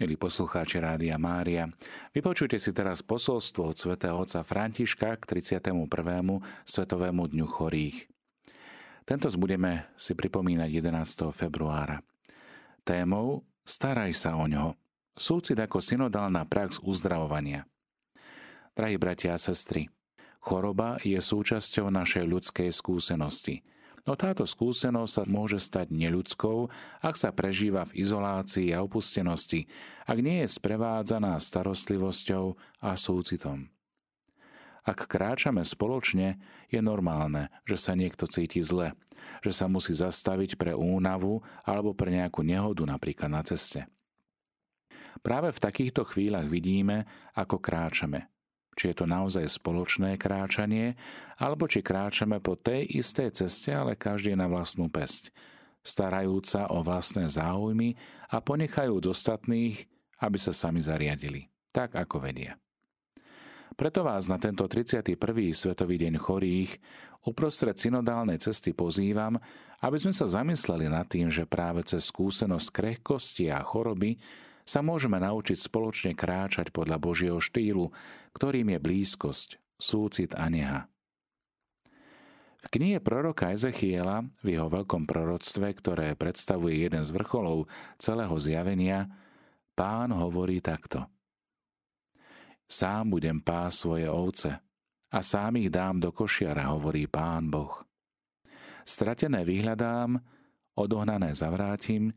Milí poslucháči Rádia Mária, vypočujte si teraz posolstvo od svätého otca Františka k 31. Svetovému dňu chorých. Tento budeme si pripomínať 11. februára. Témou Staraj sa o ňo. Súcit ako synodálna prax uzdravovania. Drahí bratia a sestry, choroba je súčasťou našej ľudskej skúsenosti – No táto skúsenosť sa môže stať neľudskou, ak sa prežíva v izolácii a opustenosti, ak nie je sprevádzaná starostlivosťou a súcitom. Ak kráčame spoločne, je normálne, že sa niekto cíti zle, že sa musí zastaviť pre únavu alebo pre nejakú nehodu napríklad na ceste. Práve v takýchto chvíľach vidíme, ako kráčame, či je to naozaj spoločné kráčanie, alebo či kráčame po tej istej ceste, ale každý na vlastnú pesť, starajúca o vlastné záujmy a ponechajúc ostatných, aby sa sami zariadili, tak ako vedia. Preto vás na tento 31. Svetový deň chorých uprostred synodálnej cesty pozývam, aby sme sa zamysleli nad tým, že práve cez skúsenosť krehkosti a choroby sa môžeme naučiť spoločne kráčať podľa Božieho štýlu, ktorým je blízkosť, súcit a neha. V knihe proroka Ezechiela, v jeho veľkom proroctve, ktoré predstavuje jeden z vrcholov celého zjavenia, pán hovorí takto. Sám budem pás svoje ovce a sám ich dám do košiara, hovorí pán Boh. Stratené vyhľadám, odohnané zavrátim,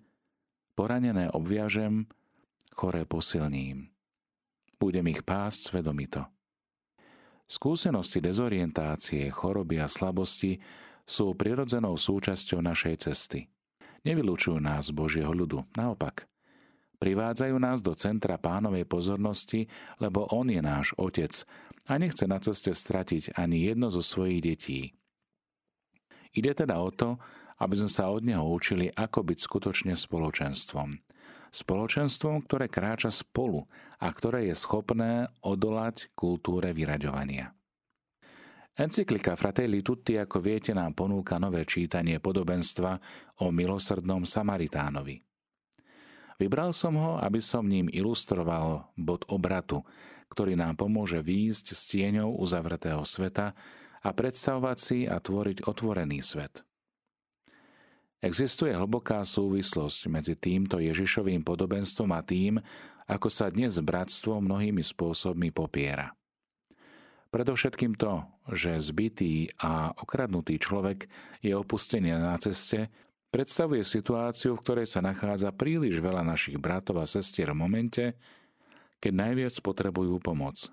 poranené obviažem, choré posilním. Budem ich pásť svedomito. Skúsenosti dezorientácie, choroby a slabosti sú prirodzenou súčasťou našej cesty. Nevylučujú nás z Božieho ľudu, naopak. Privádzajú nás do centra pánovej pozornosti, lebo On je náš Otec a nechce na ceste stratiť ani jedno zo svojich detí. Ide teda o to, aby sme sa od Neho učili, ako byť skutočne spoločenstvom – Spoločenstvom, ktoré kráča spolu a ktoré je schopné odolať kultúre vyraďovania. Encyklika Fratelli Tutti, ako viete, nám ponúka nové čítanie podobenstva o milosrdnom Samaritánovi. Vybral som ho, aby som ním ilustroval bod obratu, ktorý nám pomôže výjsť s tieňou uzavretého sveta a predstavovať si a tvoriť otvorený svet. Existuje hlboká súvislosť medzi týmto Ježišovým podobenstvom a tým, ako sa dnes bratstvo mnohými spôsobmi popiera. Predovšetkým to, že zbytý a okradnutý človek je opustený na ceste, predstavuje situáciu, v ktorej sa nachádza príliš veľa našich bratov a sestier v momente, keď najviac potrebujú pomoc.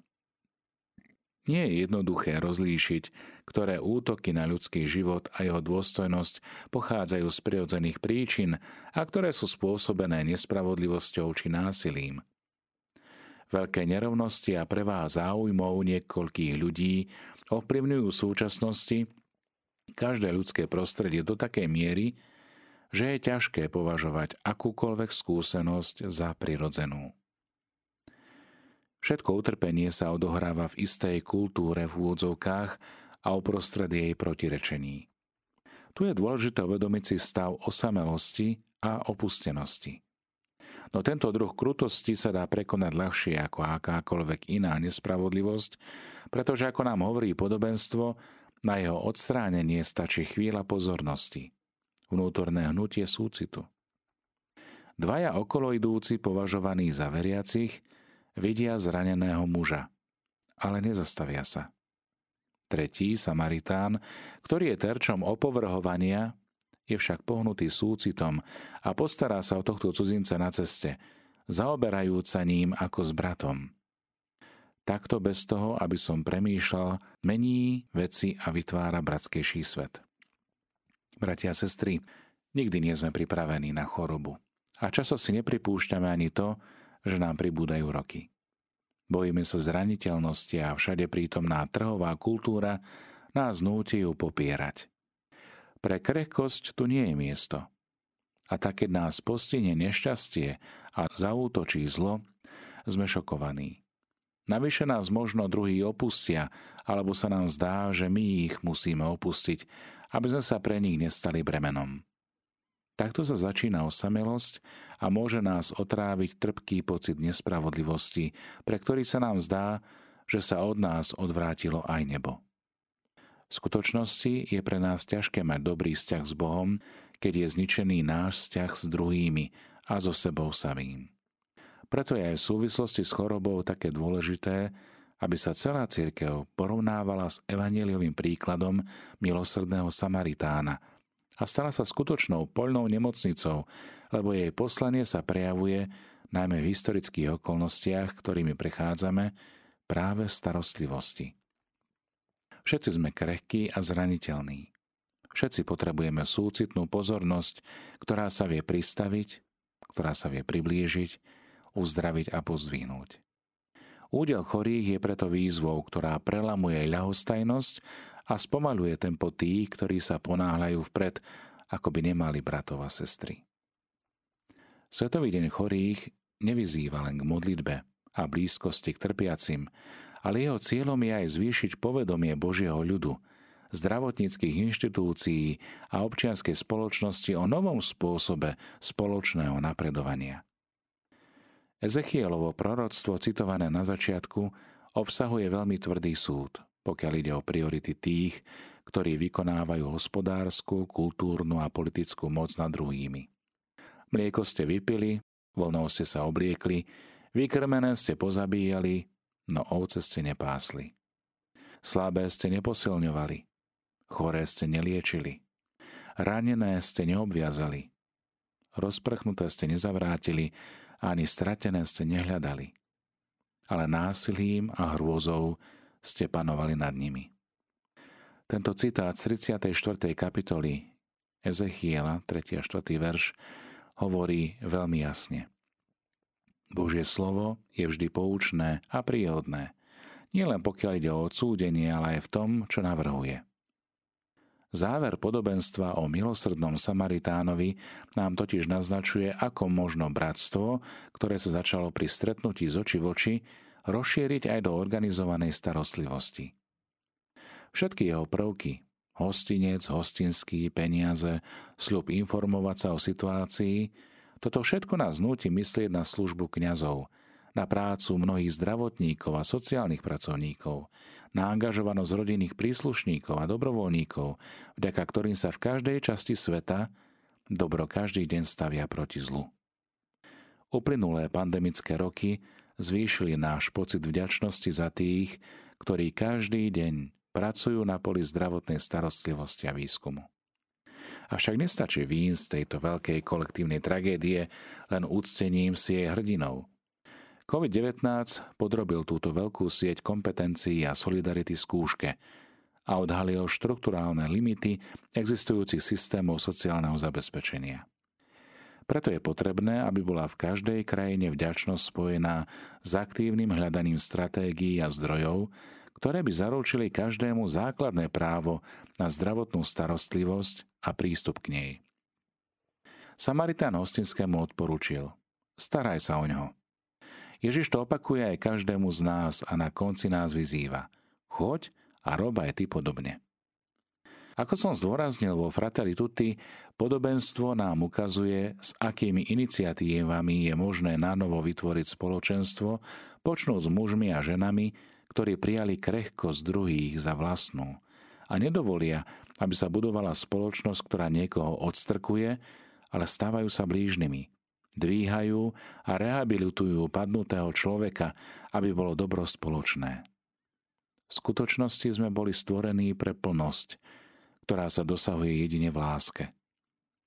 Nie je jednoduché rozlíšiť, ktoré útoky na ľudský život a jeho dôstojnosť pochádzajú z prirodzených príčin a ktoré sú spôsobené nespravodlivosťou či násilím. Veľké nerovnosti a prevá záujmov niekoľkých ľudí ovplyvňujú v súčasnosti každé ľudské prostredie do takej miery, že je ťažké považovať akúkoľvek skúsenosť za prirodzenú. Všetko utrpenie sa odohráva v istej kultúre v úvodzovkách a uprostred jej protirečení. Tu je dôležité uvedomiť si stav osamelosti a opustenosti. No tento druh krutosti sa dá prekonať ľahšie ako akákoľvek iná nespravodlivosť, pretože ako nám hovorí podobenstvo, na jeho odstránenie stačí chvíľa pozornosti, vnútorné hnutie súcitu. Dvaja okoloidúci považovaní za veriacich vidia zraneného muža, ale nezastavia sa. Tretí, Samaritán, ktorý je terčom opovrhovania, je však pohnutý súcitom a postará sa o tohto cudzinca na ceste, zaoberajúc sa ním ako s bratom. Takto bez toho, aby som premýšľal, mení veci a vytvára bratskejší svet. Bratia a sestry, nikdy nie sme pripravení na chorobu. A často si nepripúšťame ani to, že nám pribúdajú roky. Bojíme sa zraniteľnosti a všade prítomná trhová kultúra nás núti ju popierať. Pre krehkosť tu nie je miesto. A tak, keď nás postihne nešťastie a zaútočí zlo, sme šokovaní. Navyše nás možno druhí opustia, alebo sa nám zdá, že my ich musíme opustiť, aby sme sa pre nich nestali bremenom. Takto sa začína osamelosť a môže nás otráviť trpký pocit nespravodlivosti, pre ktorý sa nám zdá, že sa od nás odvrátilo aj nebo. V skutočnosti je pre nás ťažké mať dobrý vzťah s Bohom, keď je zničený náš vzťah s druhými a so sebou samým. Preto je aj v súvislosti s chorobou také dôležité, aby sa celá církev porovnávala s evaneliovým príkladom milosrdného Samaritána – a stala sa skutočnou poľnou nemocnicou, lebo jej poslanie sa prejavuje najmä v historických okolnostiach, ktorými prechádzame, práve v starostlivosti. Všetci sme krehkí a zraniteľní. Všetci potrebujeme súcitnú pozornosť, ktorá sa vie pristaviť, ktorá sa vie priblížiť, uzdraviť a pozdvihnúť. Údel chorých je preto výzvou, ktorá prelamuje ľahostajnosť a spomaluje tempo tých, ktorí sa ponáhľajú vpred, ako by nemali bratov a sestry. Svetový deň chorých nevyzýva len k modlitbe a blízkosti k trpiacim, ale jeho cieľom je aj zvýšiť povedomie Božieho ľudu, zdravotníckých inštitúcií a občianskej spoločnosti o novom spôsobe spoločného napredovania. Ezechielovo proroctvo citované na začiatku obsahuje veľmi tvrdý súd – pokiaľ ide o priority tých, ktorí vykonávajú hospodárskú, kultúrnu a politickú moc nad druhými. Mlieko ste vypili, voľnou ste sa obliekli, vykrmené ste pozabíjali, no ovce ste nepásli. Slabé ste neposilňovali, choré ste neliečili, ranené ste neobviazali, rozprchnuté ste nezavrátili, ani stratené ste nehľadali. Ale násilím a hrôzou ste panovali nad nimi. Tento citát z 34. kapitoly Ezechiela, 3. a 4. verš, hovorí veľmi jasne. Božie slovo je vždy poučné a príhodné, nielen pokiaľ ide o odsúdenie, ale aj v tom, čo navrhuje. Záver podobenstva o milosrdnom Samaritánovi nám totiž naznačuje, ako možno bratstvo, ktoré sa začalo pri stretnutí z oči v oči, rozšíriť aj do organizovanej starostlivosti. Všetky jeho prvky, hostinec, hostinský, peniaze, sľub informovať sa o situácii, toto všetko nás nutí myslieť na službu kňazov, na prácu mnohých zdravotníkov a sociálnych pracovníkov, na angažovanosť rodinných príslušníkov a dobrovoľníkov, vďaka ktorým sa v každej časti sveta dobro každý deň stavia proti zlu. Uplynulé pandemické roky zvýšili náš pocit vďačnosti za tých, ktorí každý deň pracujú na poli zdravotnej starostlivosti a výskumu. Avšak nestačí vín z tejto veľkej kolektívnej tragédie len úctením si jej hrdinov. COVID-19 podrobil túto veľkú sieť kompetencií a solidarity skúške a odhalil štrukturálne limity existujúcich systémov sociálneho zabezpečenia. Preto je potrebné, aby bola v každej krajine vďačnosť spojená s aktívnym hľadaním stratégií a zdrojov, ktoré by zaručili každému základné právo na zdravotnú starostlivosť a prístup k nej. Samaritán hostinskému odporúčil Staraj sa o ňo. Ježiš to opakuje aj každému z nás a na konci nás vyzýva Choď a rob aj ty podobne. Ako som zdôraznil vo Fratelli Tutti, podobenstvo nám ukazuje, s akými iniciatívami je možné nanovo vytvoriť spoločenstvo, počnúť s mužmi a ženami, ktorí prijali krehkosť druhých za vlastnú a nedovolia, aby sa budovala spoločnosť, ktorá niekoho odstrkuje, ale stávajú sa blížnymi. Dvíhajú a rehabilitujú padnutého človeka, aby bolo dobro spoločné. V skutočnosti sme boli stvorení pre plnosť, ktorá sa dosahuje jedine v láske.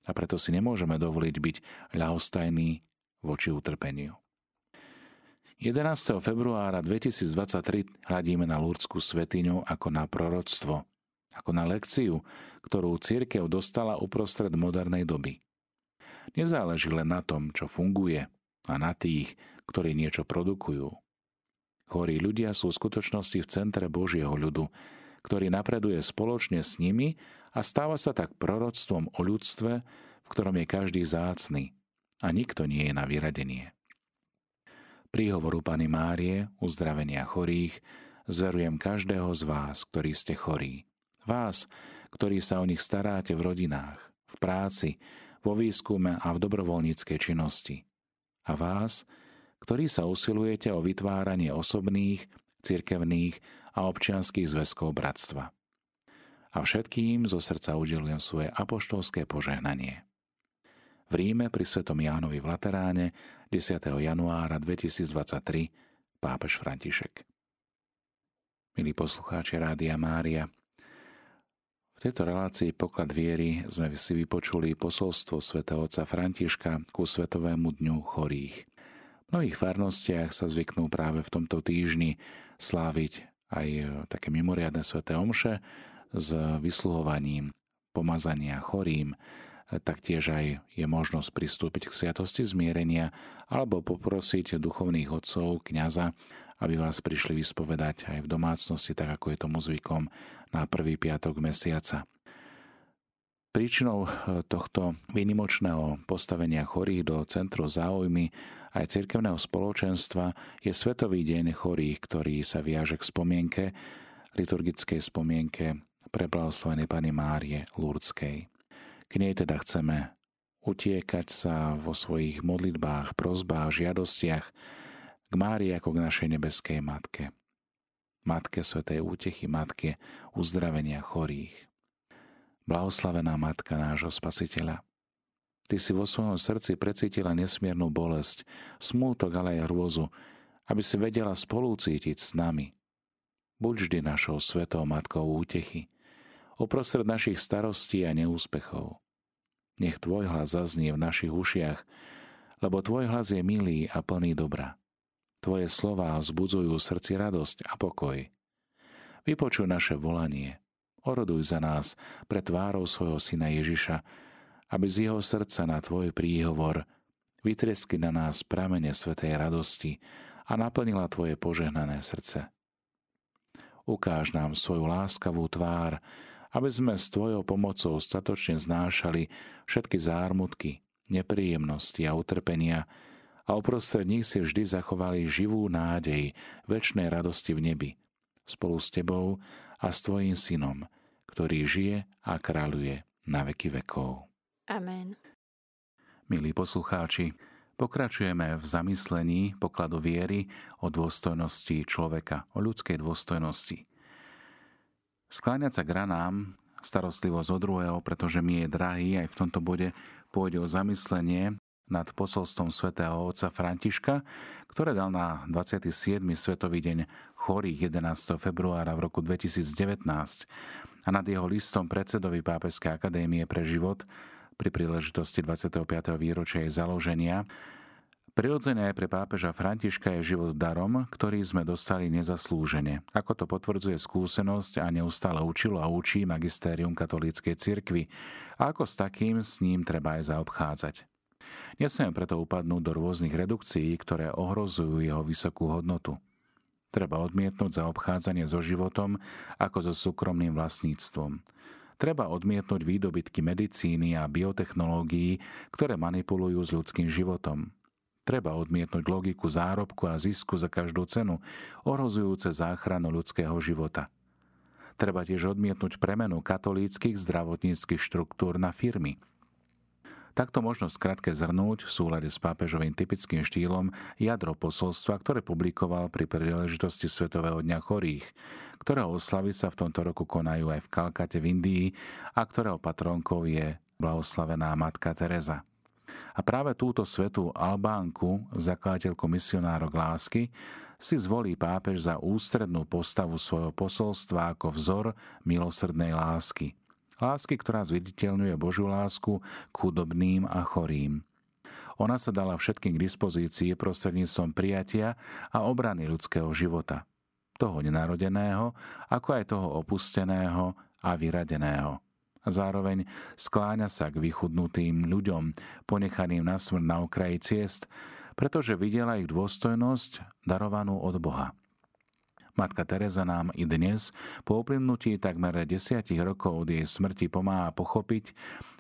A preto si nemôžeme dovoliť byť ľahostajní voči utrpeniu. 11. februára 2023 hľadíme na Lurdskú svetiňu ako na proroctvo, ako na lekciu, ktorú církev dostala uprostred modernej doby. Nezáleží len na tom, čo funguje a na tých, ktorí niečo produkujú. Chorí ľudia sú v skutočnosti v centre Božieho ľudu, ktorý napreduje spoločne s nimi a stáva sa tak proroctvom o ľudstve, v ktorom je každý zácný a nikto nie je na vyradenie. Príhovoru Pany Márie, uzdravenia chorých, zverujem každého z vás, ktorí ste chorí. Vás, ktorí sa o nich staráte v rodinách, v práci, vo výskume a v dobrovoľníckej činnosti. A vás, ktorí sa usilujete o vytváranie osobných, cirkevných a občianských zväzkov bratstva. A všetkým zo srdca udelujem svoje apoštolské požehnanie. V Ríme pri svetom Jánovi v Lateráne 10. januára 2023 pápež František. Milí poslucháči Rádia Mária, v tejto relácii Poklad viery sme si vypočuli posolstvo svätého otca Františka ku Svetovému dňu chorých. V mnohých farnostiach sa zvyknú práve v tomto týždni sláviť aj také mimoriadne sveté omše s vysluhovaním pomazania chorým, taktiež aj je možnosť pristúpiť k sviatosti zmierenia alebo poprosiť duchovných otcov, kňaza, aby vás prišli vyspovedať aj v domácnosti, tak ako je tomu zvykom na prvý piatok mesiaca. Príčinou eh, tohto výnimočného postavenia chorých do centru záujmy aj cirkevného spoločenstva je Svetový deň chorých, ktorý sa viaže k spomienke, liturgickej spomienke pre blahoslavenej Pany Márie Lurdskej. K nej teda chceme utiekať sa vo svojich modlitbách, prozbách, žiadostiach k Márii ako k našej nebeskej Matke. Matke Svetej útechy, Matke uzdravenia chorých. Blahoslavená Matka nášho Spasiteľa. Ty si vo svojom srdci precítila nesmiernu bolesť, smútok, ale aj hrôzu, aby si vedela spolúcítiť s nami. Buď vždy našou svetou Matkou útechy, oprostred našich starostí a neúspechov. Nech Tvoj hlas zaznie v našich ušiach, lebo Tvoj hlas je milý a plný dobra. Tvoje slová vzbudzujú srdci radosť a pokoj. Vypočuj naše volanie. Oroduj za nás pre tvárou svojho syna Ježiša, aby z jeho srdca na tvoj príhovor vytresky na nás pramene svetej radosti a naplnila tvoje požehnané srdce. Ukáž nám svoju láskavú tvár, aby sme s tvojou pomocou statočne znášali všetky zármutky, nepríjemnosti a utrpenia, a uprostred nich si vždy zachovali živú nádej väčšnej radosti v nebi, spolu s Tebou a s Tvojim Synom, ktorý žije a kráľuje na veky vekov. Amen. Milí poslucháči, pokračujeme v zamyslení pokladu viery o dôstojnosti človeka, o ľudskej dôstojnosti. Skláňať sa k ranám, starostlivosť od druhého, pretože mi je drahý, aj v tomto bode pôjde o zamyslenie nad posolstvom svätého otca Františka, ktoré dal na 27. Svetový deň chorých 11. februára v roku 2019 a nad jeho listom predsedovi Pápežskej akadémie pre život pri príležitosti 25. výročia jej založenia Prirodzené pre pápeža Františka je život darom, ktorý sme dostali nezaslúžene. Ako to potvrdzuje skúsenosť a neustále učilo a učí magistérium katolíckej cirkvi. A ako s takým s ním treba aj zaobchádzať. Nesmieme preto upadnúť do rôznych redukcií, ktoré ohrozujú jeho vysokú hodnotu. Treba odmietnúť za obchádzanie so životom ako so súkromným vlastníctvom. Treba odmietnúť výdobytky medicíny a biotechnológií, ktoré manipulujú s ľudským životom. Treba odmietnúť logiku zárobku a zisku za každú cenu, ohrozujúce záchranu ľudského života. Treba tiež odmietnúť premenu katolíckých zdravotníckých štruktúr na firmy – Takto možno skratke zhrnúť v súlade s pápežovým typickým štýlom jadro posolstva, ktoré publikoval pri príležitosti Svetového dňa chorých, ktorého oslavy sa v tomto roku konajú aj v Kalkate v Indii a ktorého patronkou je blahoslavená matka Teresa. A práve túto svetú Albánku, zakladateľku misionárok lásky, si zvolí pápež za ústrednú postavu svojho posolstva ako vzor milosrdnej lásky – Lásky, ktorá zviditeľňuje Božiu lásku k chudobným a chorým. Ona sa dala všetkým k dispozícii prostredníctvom prijatia a obrany ľudského života. Toho nenarodeného, ako aj toho opusteného a vyradeného. Zároveň skláňa sa k vychudnutým ľuďom, ponechaným na smrť na okraji ciest, pretože videla ich dôstojnosť darovanú od Boha. Matka Teresa nám i dnes, po uplynutí takmer desiatich rokov od jej smrti pomáha pochopiť,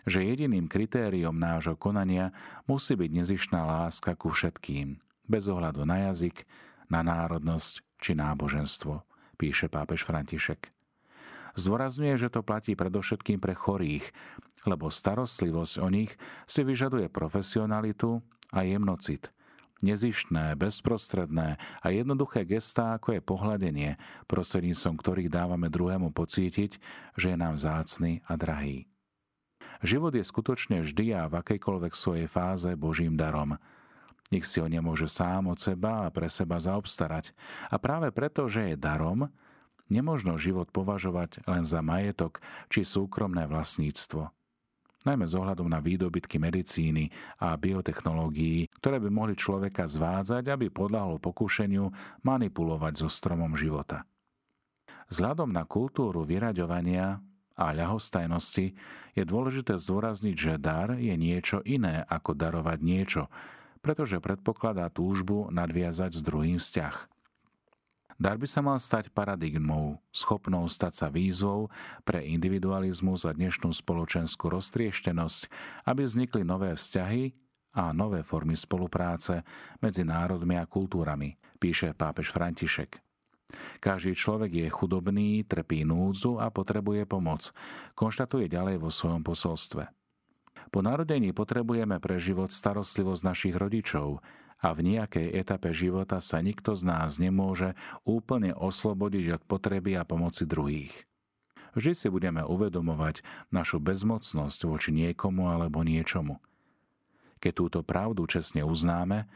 že jediným kritériom nášho konania musí byť nezišná láska ku všetkým, bez ohľadu na jazyk, na národnosť či náboženstvo, píše pápež František. Zdôrazňuje, že to platí predovšetkým pre chorých, lebo starostlivosť o nich si vyžaduje profesionalitu a jemnocit. Nezištné, bezprostredné a jednoduché gestá, ako je pohľadenie, prostredníctvom ktorých dávame druhému pocítiť, že je nám zácný a drahý. Život je skutočne vždy a v akejkoľvek svojej fáze Božím darom. Nik si ho nemôže sám od seba a pre seba zaobstarať. A práve preto, že je darom, nemožno život považovať len za majetok či súkromné vlastníctvo najmä z ohľadom na výdobytky medicíny a biotechnológií, ktoré by mohli človeka zvádzať, aby podľahol pokušeniu manipulovať so stromom života. Vzhľadom na kultúru vyraďovania a ľahostajnosti je dôležité zdôrazniť, že dar je niečo iné ako darovať niečo, pretože predpokladá túžbu nadviazať s druhým vzťah. Dar by sa mal stať paradigmou, schopnou stať sa výzvou pre individualizmus a dnešnú spoločenskú roztrieštenosť, aby vznikli nové vzťahy a nové formy spolupráce medzi národmi a kultúrami, píše pápež František. Každý človek je chudobný, trpí núdzu a potrebuje pomoc, konštatuje ďalej vo svojom posolstve. Po narodení potrebujeme pre život starostlivosť našich rodičov, a v nejakej etape života sa nikto z nás nemôže úplne oslobodiť od potreby a pomoci druhých. Vždy si budeme uvedomovať našu bezmocnosť voči niekomu alebo niečomu. Keď túto pravdu čestne uznáme,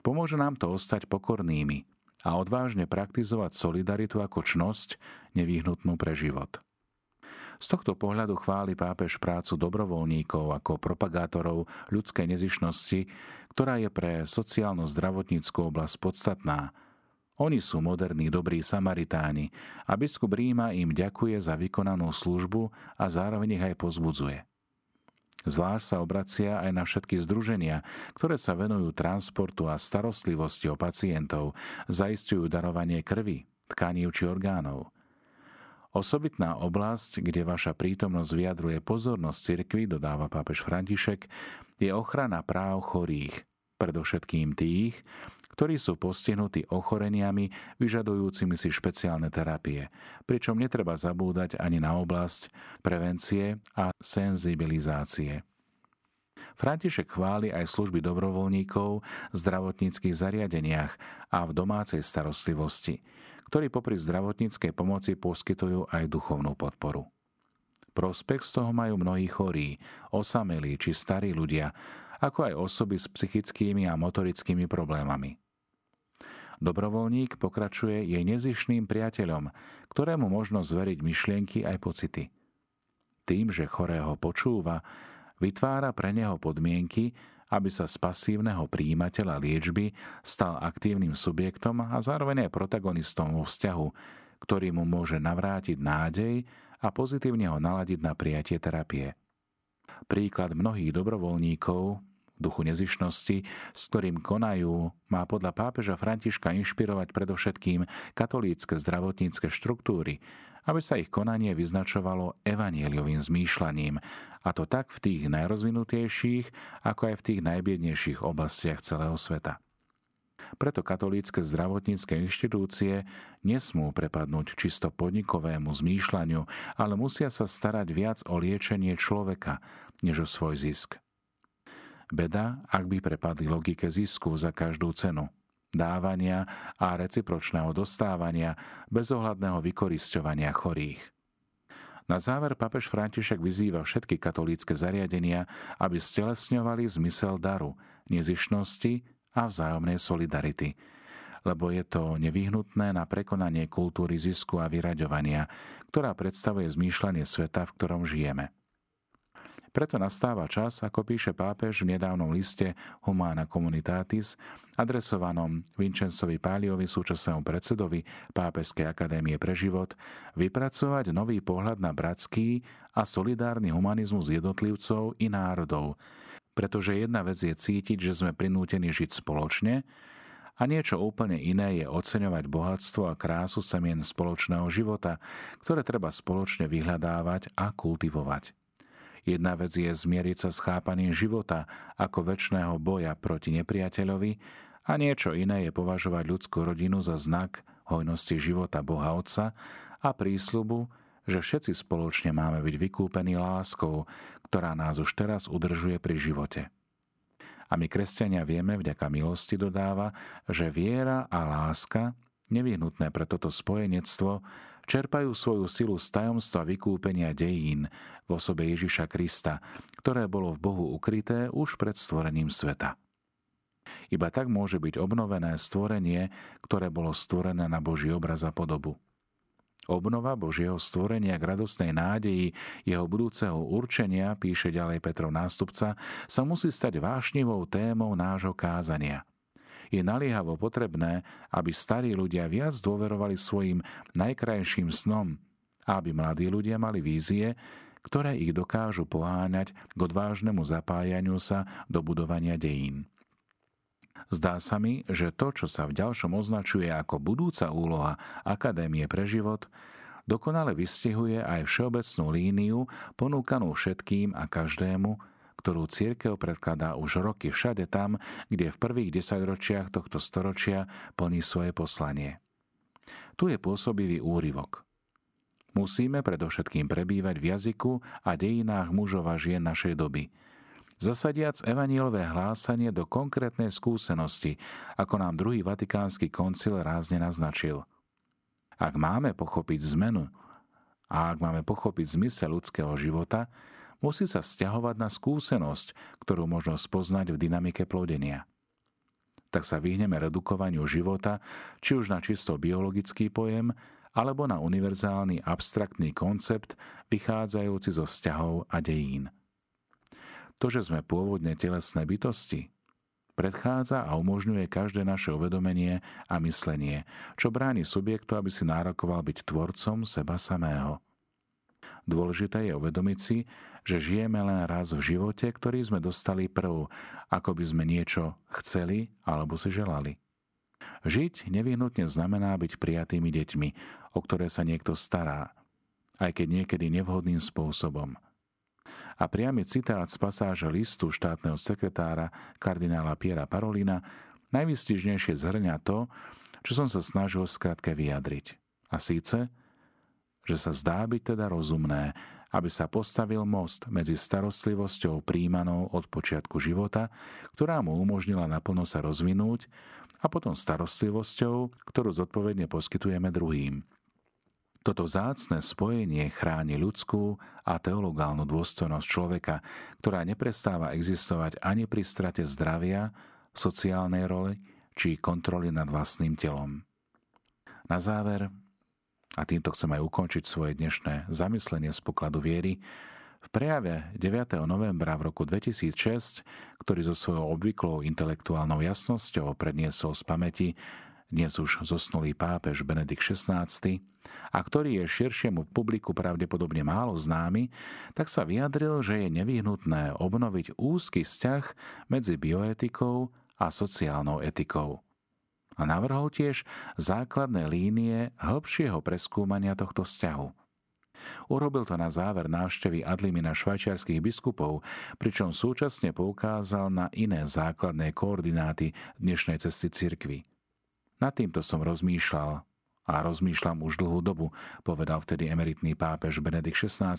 pomôže nám to ostať pokornými a odvážne praktizovať solidaritu ako čnosť nevyhnutnú pre život. Z tohto pohľadu chváli pápež prácu dobrovoľníkov ako propagátorov ľudskej nezišnosti, ktorá je pre sociálno-zdravotníckú oblasť podstatná. Oni sú moderní dobrí Samaritáni a biskup Ríma im ďakuje za vykonanú službu a zároveň ich aj pozbudzuje. Zvlášť sa obracia aj na všetky združenia, ktoré sa venujú transportu a starostlivosti o pacientov, zaistujú darovanie krvi, tkaní či orgánov – Osobitná oblasť, kde vaša prítomnosť vyjadruje pozornosť cirkvi, dodáva pápež František, je ochrana práv chorých, predovšetkým tých, ktorí sú postihnutí ochoreniami vyžadujúcimi si špeciálne terapie, pričom netreba zabúdať ani na oblasť prevencie a senzibilizácie. František chváli aj služby dobrovoľníkov v zdravotníckých zariadeniach a v domácej starostlivosti – ktorí popri zdravotníckej pomoci poskytujú aj duchovnú podporu. Prospech z toho majú mnohí chorí, osamelí či starí ľudia, ako aj osoby s psychickými a motorickými problémami. Dobrovoľník pokračuje jej nezišným priateľom, ktorému možno zveriť myšlienky aj pocity. Tým, že chorého počúva, vytvára pre neho podmienky, aby sa z pasívneho príjimateľa liečby stal aktívnym subjektom a zároveň aj protagonistom vo vzťahu, ktorý mu môže navrátiť nádej a pozitívne ho naladiť na prijatie terapie. Príklad mnohých dobrovoľníkov duchu nezišnosti, s ktorým konajú, má podľa pápeža Františka inšpirovať predovšetkým katolícke zdravotnícke štruktúry, aby sa ich konanie vyznačovalo evanieliovým zmýšľaním a to tak v tých najrozvinutejších, ako aj v tých najbiednejších oblastiach celého sveta. Preto katolícke zdravotnícke inštitúcie nesmú prepadnúť čisto podnikovému zmýšľaniu, ale musia sa starať viac o liečenie človeka, než o svoj zisk. Beda, ak by prepadli logike zisku za každú cenu, dávania a recipročného dostávania bezohľadného vykorisťovania chorých. Na záver papež František vyzýva všetky katolícke zariadenia, aby stelesňovali zmysel daru, nezišnosti a vzájomnej solidarity, lebo je to nevyhnutné na prekonanie kultúry zisku a vyraďovania, ktorá predstavuje zmýšľanie sveta, v ktorom žijeme. Preto nastáva čas, ako píše pápež v nedávnom liste Humana Communitatis, adresovanom Vincenzovi Páliovi, súčasnému predsedovi Pápežskej akadémie pre život, vypracovať nový pohľad na bratský a solidárny humanizmus jednotlivcov i národov. Pretože jedna vec je cítiť, že sme prinútení žiť spoločne, a niečo úplne iné je oceňovať bohatstvo a krásu semien spoločného života, ktoré treba spoločne vyhľadávať a kultivovať. Jedna vec je zmieriť sa s chápaním života ako väčšného boja proti nepriateľovi a niečo iné je považovať ľudskú rodinu za znak hojnosti života Boha Otca a prísľubu, že všetci spoločne máme byť vykúpení láskou, ktorá nás už teraz udržuje pri živote. A my, kresťania, vieme, vďaka milosti dodáva, že viera a láska, nevyhnutné pre toto spojenectvo, čerpajú svoju silu z tajomstva vykúpenia dejín v osobe Ježiša Krista, ktoré bolo v Bohu ukryté už pred stvorením sveta. Iba tak môže byť obnovené stvorenie, ktoré bolo stvorené na Boží obraz a podobu. Obnova Božieho stvorenia k radostnej nádeji jeho budúceho určenia, píše ďalej Petrov nástupca, sa musí stať vášnivou témou nášho kázania. Je naliehavo potrebné, aby starí ľudia viac dôverovali svojim najkrajším snom a aby mladí ľudia mali vízie, ktoré ich dokážu poháňať k odvážnemu zapájaniu sa do budovania dejín. Zdá sa mi, že to, čo sa v ďalšom označuje ako budúca úloha Akadémie pre život, dokonale vystihuje aj všeobecnú líniu ponúkanú všetkým a každému, ktorú církev predkladá už roky všade tam, kde v prvých desaťročiach tohto storočia plní svoje poslanie. Tu je pôsobivý úryvok. Musíme predovšetkým prebývať v jazyku a dejinách mužov a žien našej doby – zasadiac evanielové hlásanie do konkrétnej skúsenosti, ako nám druhý vatikánsky koncil rázne naznačil. Ak máme pochopiť zmenu a ak máme pochopiť zmysel ľudského života, musí sa vzťahovať na skúsenosť, ktorú možno spoznať v dynamike plodenia. Tak sa vyhneme redukovaniu života, či už na čisto biologický pojem, alebo na univerzálny abstraktný koncept vychádzajúci zo vzťahov a dejín. To, že sme pôvodne telesné bytosti, predchádza a umožňuje každé naše uvedomenie a myslenie, čo bráni subjektu, aby si nárokoval byť tvorcom seba samého. Dôležité je uvedomiť si, že žijeme len raz v živote, ktorý sme dostali prv, ako by sme niečo chceli alebo si želali. Žiť nevyhnutne znamená byť prijatými deťmi, o ktoré sa niekto stará, aj keď niekedy nevhodným spôsobom – a priamy citát z pasáže listu štátneho sekretára kardinála Piera Parolina najvystižnejšie zhrňa to, čo som sa snažil skratke vyjadriť. A síce, že sa zdá byť teda rozumné, aby sa postavil most medzi starostlivosťou príjmanou od počiatku života, ktorá mu umožnila naplno sa rozvinúť, a potom starostlivosťou, ktorú zodpovedne poskytujeme druhým, toto zácne spojenie chráni ľudskú a teologálnu dôstojnosť človeka, ktorá neprestáva existovať ani pri strate zdravia, sociálnej roli či kontroly nad vlastným telom. Na záver, a týmto chcem aj ukončiť svoje dnešné zamyslenie z pokladu viery, v prejave 9. novembra v roku 2006, ktorý so svojou obvyklou intelektuálnou jasnosťou predniesol z pamäti dnes už zosnulý pápež Benedikt XVI, a ktorý je širšiemu publiku pravdepodobne málo známy, tak sa vyjadril, že je nevyhnutné obnoviť úzky vzťah medzi bioetikou a sociálnou etikou. A navrhol tiež základné línie hĺbšieho preskúmania tohto vzťahu. Urobil to na záver návštevy Adlimina švajčiarských biskupov, pričom súčasne poukázal na iné základné koordináty dnešnej cesty cirkvy. Nad týmto som rozmýšľal a rozmýšľam už dlhú dobu, povedal vtedy emeritný pápež Benedikt XVI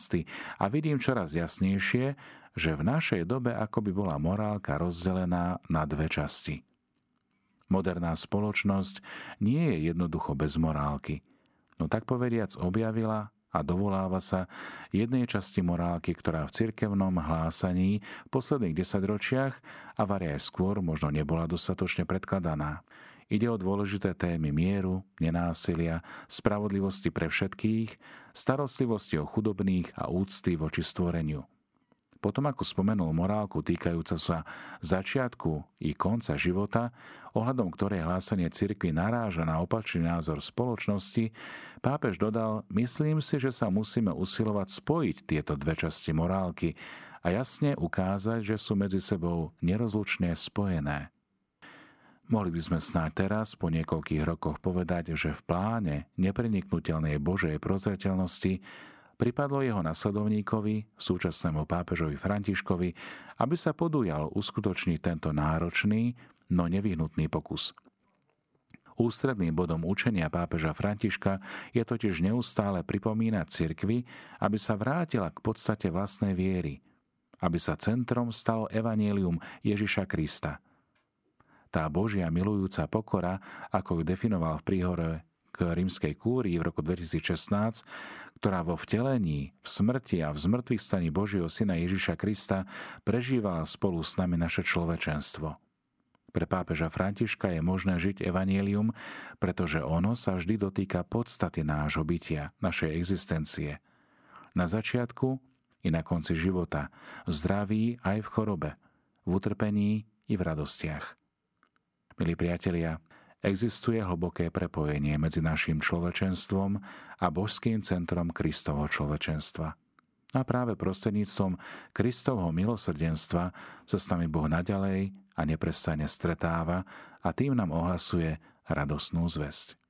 a vidím čoraz jasnejšie, že v našej dobe akoby bola morálka rozdelená na dve časti. Moderná spoločnosť nie je jednoducho bez morálky, no tak povediac objavila a dovoláva sa jednej časti morálky, ktorá v cirkevnom hlásaní v posledných desaťročiach a varia aj skôr možno nebola dostatočne predkladaná. Ide o dôležité témy mieru, nenásilia, spravodlivosti pre všetkých, starostlivosti o chudobných a úcty voči stvoreniu. Potom ako spomenul morálku týkajúca sa začiatku i konca života, ohľadom ktorej hlásenie cirkvi naráža na opačný názor spoločnosti, pápež dodal, myslím si, že sa musíme usilovať spojiť tieto dve časti morálky a jasne ukázať, že sú medzi sebou nerozlučne spojené. Mohli by sme snáď teraz, po niekoľkých rokoch, povedať, že v pláne nepreniknutelnej Božej prozreteľnosti pripadlo jeho nasledovníkovi, súčasnému pápežovi Františkovi, aby sa podujal uskutočniť tento náročný, no nevyhnutný pokus. Ústredným bodom učenia pápeža Františka je totiž neustále pripomínať cirkvi, aby sa vrátila k podstate vlastnej viery, aby sa centrom stalo evanielium Ježiša Krista. Tá Božia milujúca pokora, ako ju definoval v príhore k rímskej kúrii v roku 2016, ktorá vo vtelení, v smrti a v zmrtvých staní Božieho Syna Ježiša Krista prežívala spolu s nami naše človečenstvo. Pre pápeža Františka je možné žiť evanielium, pretože ono sa vždy dotýka podstaty nášho bytia, našej existencie. Na začiatku i na konci života, v zdraví aj v chorobe, v utrpení i v radostiach. Milí priatelia, existuje hlboké prepojenie medzi našim človečenstvom a božským centrom Kristovho človečenstva. A práve prostredníctvom Kristovho milosrdenstva sa s nami Boh naďalej a neprestane stretáva a tým nám ohlasuje radosnú zväzť.